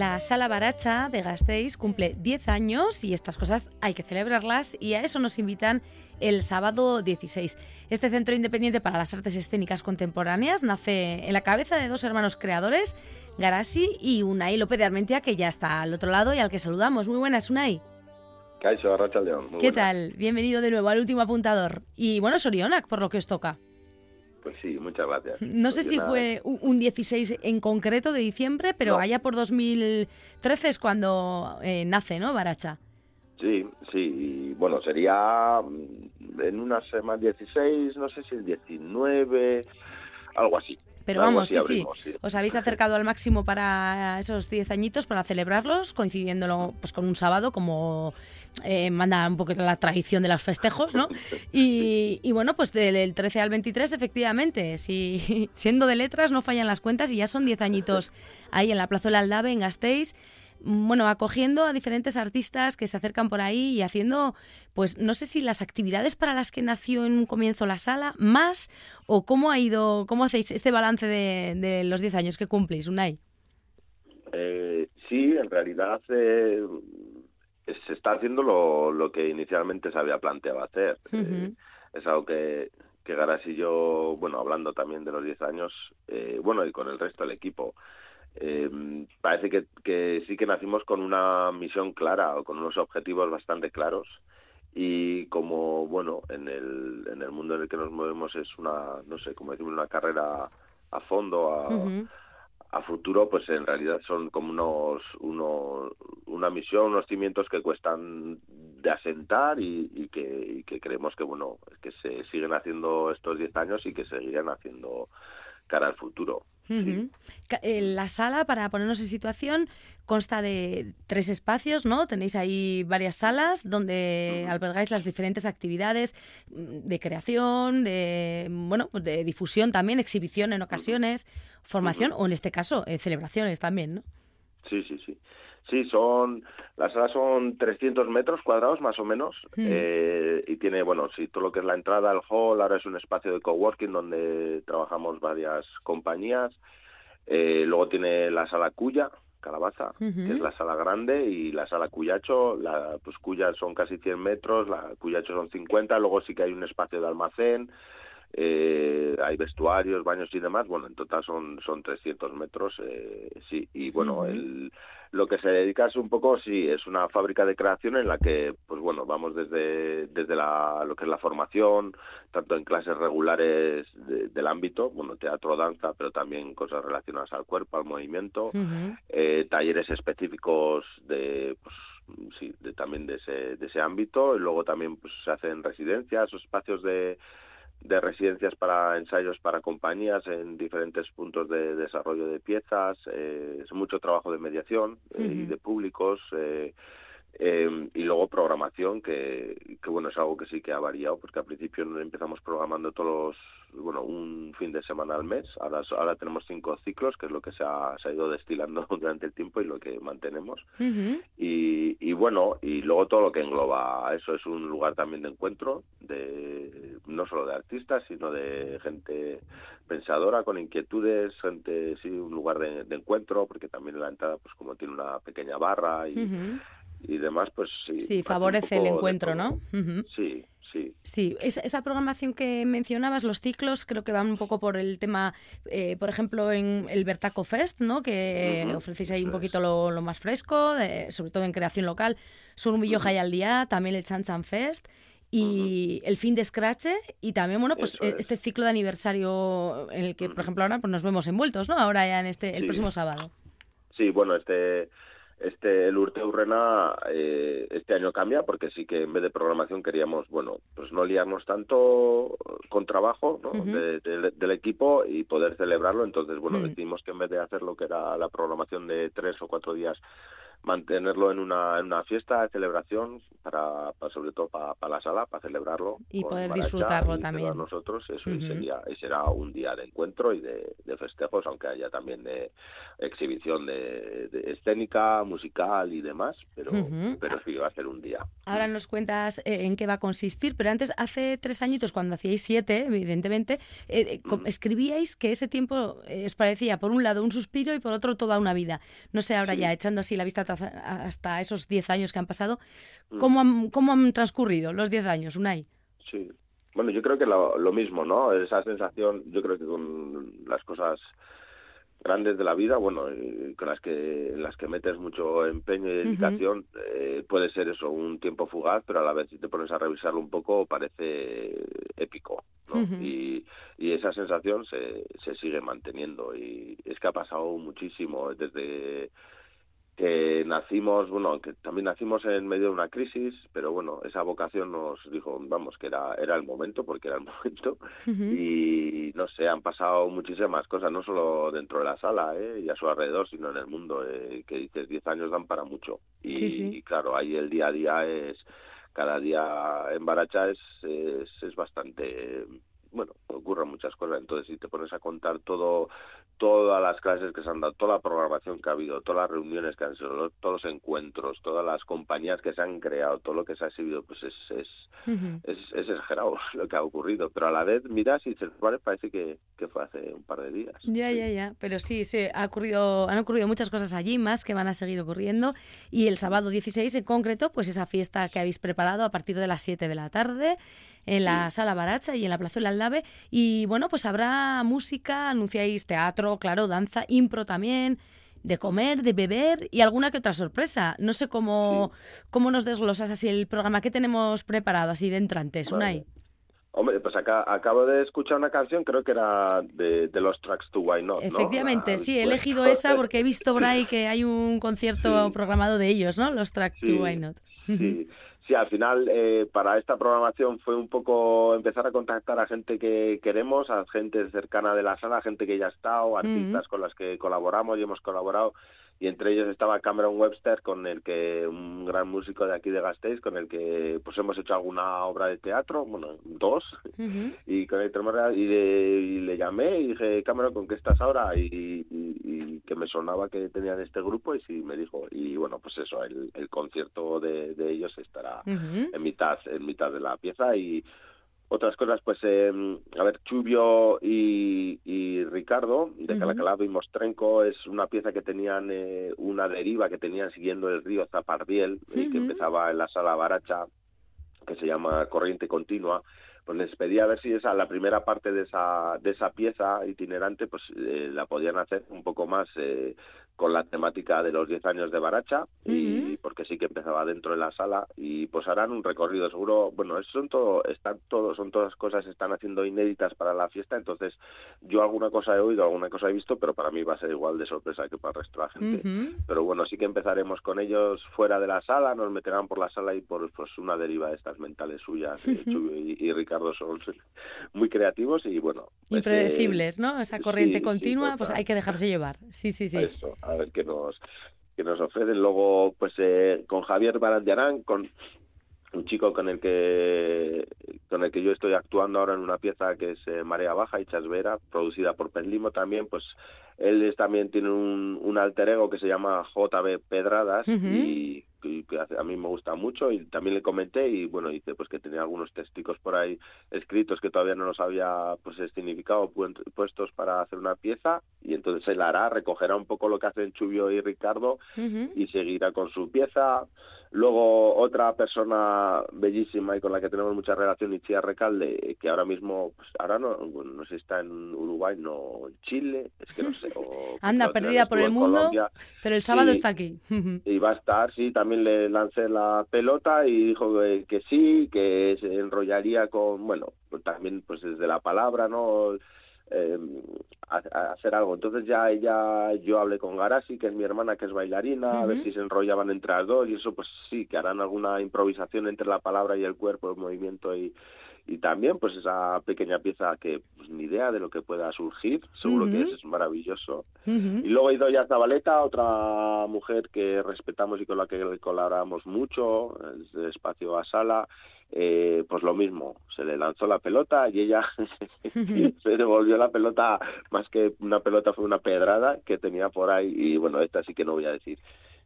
La Sala Baracha de Gasteiz cumple 10 años y estas cosas hay que celebrarlas y a eso nos invitan el sábado 16. Este centro independiente para las artes escénicas contemporáneas nace en la cabeza de dos hermanos creadores, Garasi y Unai López de Armentia, que ya está al otro lado y al que saludamos. Muy buenas, Unai. León. ¿Qué tal? Bienvenido de nuevo al último apuntador. Y bueno, Sorionac, por lo que os toca. Pues sí, muchas gracias. No sé si fue un 16 en concreto de diciembre, pero allá por 2013 es cuando eh, nace, ¿no, Baracha? Sí, sí. bueno, sería mm, en una semana 16, no sé si el 19, algo así. Pero vamos, sí, sí, Os habéis acercado al máximo para esos 10 añitos, para celebrarlos, coincidiéndolo pues, con un sábado, como eh, manda un poco la tradición de los festejos, ¿no? Y, y, bueno, pues del 13 al 23, efectivamente, si, siendo de letras no fallan las cuentas y ya son 10 añitos ahí en la Plaza del Aldave, en Gasteiz, bueno, acogiendo a diferentes artistas que se acercan por ahí y haciendo, pues no sé si las actividades para las que nació en un comienzo la sala, más o cómo ha ido, cómo hacéis este balance de, los 10 años que cumplís, Unai. Eh, sí, en realidad eh, se está haciendo lo, lo, que inicialmente se había planteado hacer. Eh, es algo que, que Garas y yo, bueno, hablando también de los 10 años, eh, bueno, y con el resto del equipo, eh, parece que, que, sí que nacimos con una misión clara o con unos objetivos bastante claros y como bueno en el, en el mundo en el que nos movemos es una no sé cómo decimos una carrera a fondo a, a futuro pues en realidad son como unos, unos una misión unos cimientos que cuestan de asentar y, y, que, y que creemos que bueno que se siguen haciendo estos 10 años y que seguirán haciendo cara al futuro. Eh, la sala, para ponernos en situación, consta de tres espacios, ¿no? Tenéis ahí varias salas donde albergáis las diferentes actividades mm, de creación, de bueno, pues de difusión también, exhibición en ocasiones, formación o en este caso eh, celebraciones también, ¿no? Sí, sí, sí. Sí, son las salas son 300 metros cuadrados más o menos mm. eh, y tiene, bueno, sí, todo lo que es la entrada al hall, ahora es un espacio de coworking donde trabajamos varias compañías. Eh, luego tiene la sala Cuya, Calabaza, que es la sala grande, y la sala Cuyacho, la, pues Cuya son casi 100 metros, la Cuyacho son 50, luego sí que hay un espacio de almacén, eh, hay vestuarios, baños y demás, bueno, en total son, son 300 metros, eh, sí, y bueno, el, lo que se dedica es un poco, sí, es una fábrica de creación en la que, pues bueno, vamos desde, desde la, lo que es la formación, tanto en clases regulares del ámbito, bueno, teatro, danza, pero también cosas relacionadas al cuerpo, al movimiento, eh, talleres específicos de, pues, sí, de, también de ese, de ese ámbito, y luego también pues se hacen residencias o espacios de de residencias para ensayos para compañías en diferentes puntos de desarrollo de piezas, eh, es mucho trabajo de mediación eh, y de públicos eh, eh, y luego programación que, que bueno es algo que sí que ha variado porque al principio empezamos programando todos los, bueno un fin de semana al mes. Ahora ahora tenemos cinco ciclos que es lo que se ha, se ha ido destilando durante el tiempo y lo que mantenemos. Y, y bueno y luego todo lo que engloba eso es un lugar también de encuentro de no solo de artistas sino de gente pensadora con inquietudes gente sí un lugar de, encuentro porque también la entrada pues como tiene una pequeña barra y y demás, pues sí. Sí, favorece el encuentro, ¿no? Sí, sí. Sí, esa, esa, programación que mencionabas, los ciclos, creo que van un poco por el tema, eh, por ejemplo, en el Bertaco Fest, ¿no? Que ofrecéis ahí un poquito lo, más fresco, sobre todo en creación local. Surumillo uh al día, también el Chan Chan Fest y el fin de Scratch y también bueno pues e, este ciclo de aniversario en el que por ejemplo ahora pues nos vemos envueltos no ahora ya en este el próximo sábado sí bueno este este el Urte Urrena eh, este año cambia porque sí que en vez de programación queríamos bueno pues no liarnos tanto con trabajo del equipo y poder celebrarlo. Entonces bueno decidimos que en vez de hacer lo que era la programación de tres o cuatro días mantenerlo en una, en una fiesta de celebración para, sobre todo para, la sala para celebrarlo y poder disfrutarlo también. nosotros eso sería será un día de encuentro y de, festejos aunque haya también de exhibición de, escénica musical y demás pero pero sí va a ser un día. Ahora nos cuentas eh, en qué va a consistir pero antes hace tres añitos cuando hacíais siete evidentemente eh, eh, mm. escribíais que ese tiempo os parecía por un lado un suspiro y por otro toda una vida. No sé ahora ya echando así la vista hasta esos 10 años que han pasado, mm. ¿cómo han, cómo han transcurrido los 10 años, Unai? Sí, bueno, yo creo que lo, mismo, ¿no? Esa sensación, yo creo que con las cosas grandes de la vida, bueno, con las que en las que metes mucho empeño y dedicación, eh, puede ser eso, un tiempo fugaz, pero a la vez si te pones a revisarlo un poco parece épico, ¿no? y, y esa sensación se, se sigue manteniendo y es que ha pasado muchísimo desde que nacimos, bueno, que también nacimos en medio de una crisis, pero bueno, esa vocación nos dijo, vamos, que era, era el momento, porque era el momento, y no sé, han pasado muchísimas cosas, no solo dentro de la sala ¿eh? y a su alrededor, sino en el mundo, eh, que dices, 10 años dan para mucho. Y, claro, ahí el día a día es, cada día en Baracha es, es, es bastante bueno, ocurren muchas cosas. Entonces, si te pones a contar todo, todas las clases que se han dado, toda la programación que ha habido, todas las reuniones que han sido, todos los encuentros, todas las compañías que se han creado, todo lo que se ha exhibido, pues es, es, es, es, exagerado lo que ha ocurrido. Pero a la vez miras y dices, vale, parece que, que fue hace un par de días. Ya, ya, ya. Pero sí, sí, ha ocurrido, han ocurrido muchas cosas allí, más que van a seguir ocurriendo. Y el sábado 16 en concreto, pues esa fiesta que habéis preparado a partir de las 7 de la tarde en la Sala Baracha y en la Plaza del Aldave. Y bueno, pues habrá música, anunciáis teatro, claro, danza, impro también, de comer, de beber y alguna que otra sorpresa. No sé cómo, cómo nos desglosas así el programa que tenemos preparado, así de entrantes, Unai. Hombre, pues acá acabo de escuchar una canción, creo que era de, los tracks to Why Not. Efectivamente, sí, he elegido esa porque he visto por ahí que hay un concierto programado de ellos, ¿no? Los tracks to Why Not. Sí, Sí, al final eh, para esta programación fue un poco empezar a contactar a gente que queremos, a gente cercana de la sala, gente que ya ha estado, artistas con las que colaboramos y hemos colaborado y entre ellos estaba Cameron Webster con el que un gran músico de aquí de Gasteiz con el que pues hemos hecho alguna obra de teatro bueno dos y con el y le, y le llamé y dije Cameron con qué estás ahora y, que me sonaba que tenían este grupo y sí me dijo y bueno pues eso el, el concierto de, de ellos estará en mitad en mitad de la pieza y otras cosas, pues, eh, a ver, Chubio y, y Ricardo, de Calacalado y Mostrenco, es una pieza que tenían, eh, una deriva que tenían siguiendo el río Zapardiel, eh, que empezaba en la sala Baracha, que se llama Corriente Continua, pues les pedí a ver si esa la primera parte de esa de esa pieza itinerante pues eh, la podían hacer un poco más eh, con la temática de los 10 años de Baracha y porque sí que empezaba dentro de la sala y pues harán un recorrido seguro. Bueno son todo están todos son todas cosas están haciendo inéditas para la fiesta entonces yo alguna cosa he oído alguna cosa he visto pero para mí va a ser igual de sorpresa que para el resto de la gente. Pero bueno sí que empezaremos con ellos fuera de la sala nos meterán por la sala y por pues una deriva de estas mentales suyas y, Ricardo son muy creativos y bueno pues, impredecibles no esa corriente continua pues, pues hay que dejarse llevar. Sí sí sí. A ver qué nos, qué nos ofrecen. Luego, pues eh, con Javier Barandiarán, con un chico con el que con el que yo estoy actuando ahora en una pieza que es eh, Marea Baja y Chasvera, producida por Penlimo también, pues él también tiene un, un alter ego que se llama JB Pedradas y que, a mí me gusta mucho y también le comenté y bueno dice pues que tenía algunos testigos por ahí escritos que todavía no los había pues significado puestos para hacer una pieza y entonces él hará recogerá un poco lo que hacen Chubio y Ricardo y seguirá con su pieza. Luego otra persona bellísima y con la que tenemos mucha relación Ichia Recalde que ahora mismo pues ahora no no sé si está en Uruguay no en Chile es que no sé anda perdida por el mundo pero el sábado está aquí y va a estar sí también le lancé la pelota y dijo que, sí, que se enrollaría con, bueno, pues también pues desde la palabra, ¿no? Eh, hacer algo. Entonces ya ella, yo hablé con Garasi, que es mi hermana, que es bailarina, a ver si se enrollaban entre las dos y eso pues sí, que harán alguna improvisación entre la palabra y el cuerpo, el movimiento y, y también pues esa pequeña pieza que pues, ni idea de lo que pueda surgir, seguro que es, maravilloso. Y luego ido ya Zabaleta, otra mujer que respetamos y con la que colaboramos mucho, espacio a sala, eh, pues lo mismo, se le lanzó la pelota y ella se devolvió la pelota, más que una pelota fue una pedrada que tenía por ahí y bueno, esta sí que no voy a decir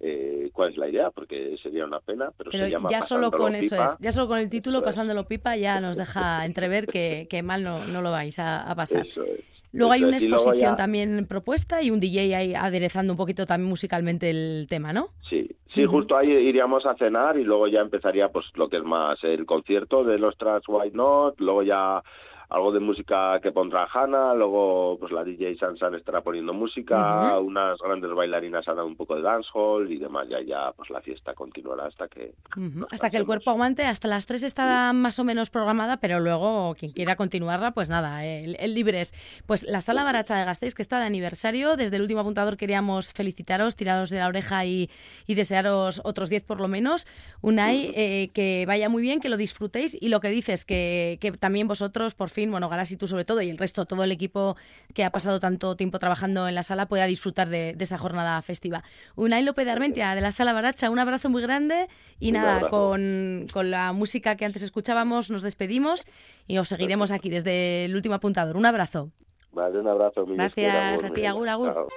eh, cuál es la idea, porque sería una pena, pero, se llama ya solo con eso es, ya solo con el título Pasándolo Pipa ya nos deja entrever que, que mal no, no lo vais a, pasar. Luego hay una exposición también propuesta y un DJ ahí aderezando un poquito también musicalmente el tema, ¿no? Sí, sí, justo ahí iríamos a cenar y luego ya empezaría pues lo que es más el concierto de los Tracks White Not, luego ya algo de música que pondrá Hanna, luego pues la DJ Sansan estará poniendo música, unas grandes bailarinas harán un poco de dancehall y demás, ya ya pues la fiesta continuará hasta que hasta que el cuerpo aguante, hasta las 3 está más o menos programada, pero luego quien quiera continuarla, pues nada, el, libre es. Pues la Sala Baracha de Gasteiz que está de aniversario, desde el último apuntador queríamos felicitaros, tiraros de la oreja y, y desearos otros 10 por lo menos. Unai, eh, que vaya muy bien, que lo disfrutéis y lo que dices que, que también vosotros por fin, bueno, Galas y tú sobre todo, y el resto, todo el equipo que ha pasado tanto tiempo trabajando en la sala pueda disfrutar de, esa jornada festiva. Unai López de Armentia, de la Sala Baracha, un abrazo muy grande y nada, con, la música que antes escuchábamos nos despedimos y os seguiremos aquí desde el último apuntador. Un abrazo. Vale, un abrazo. Gracias a ti, Agur, Agur.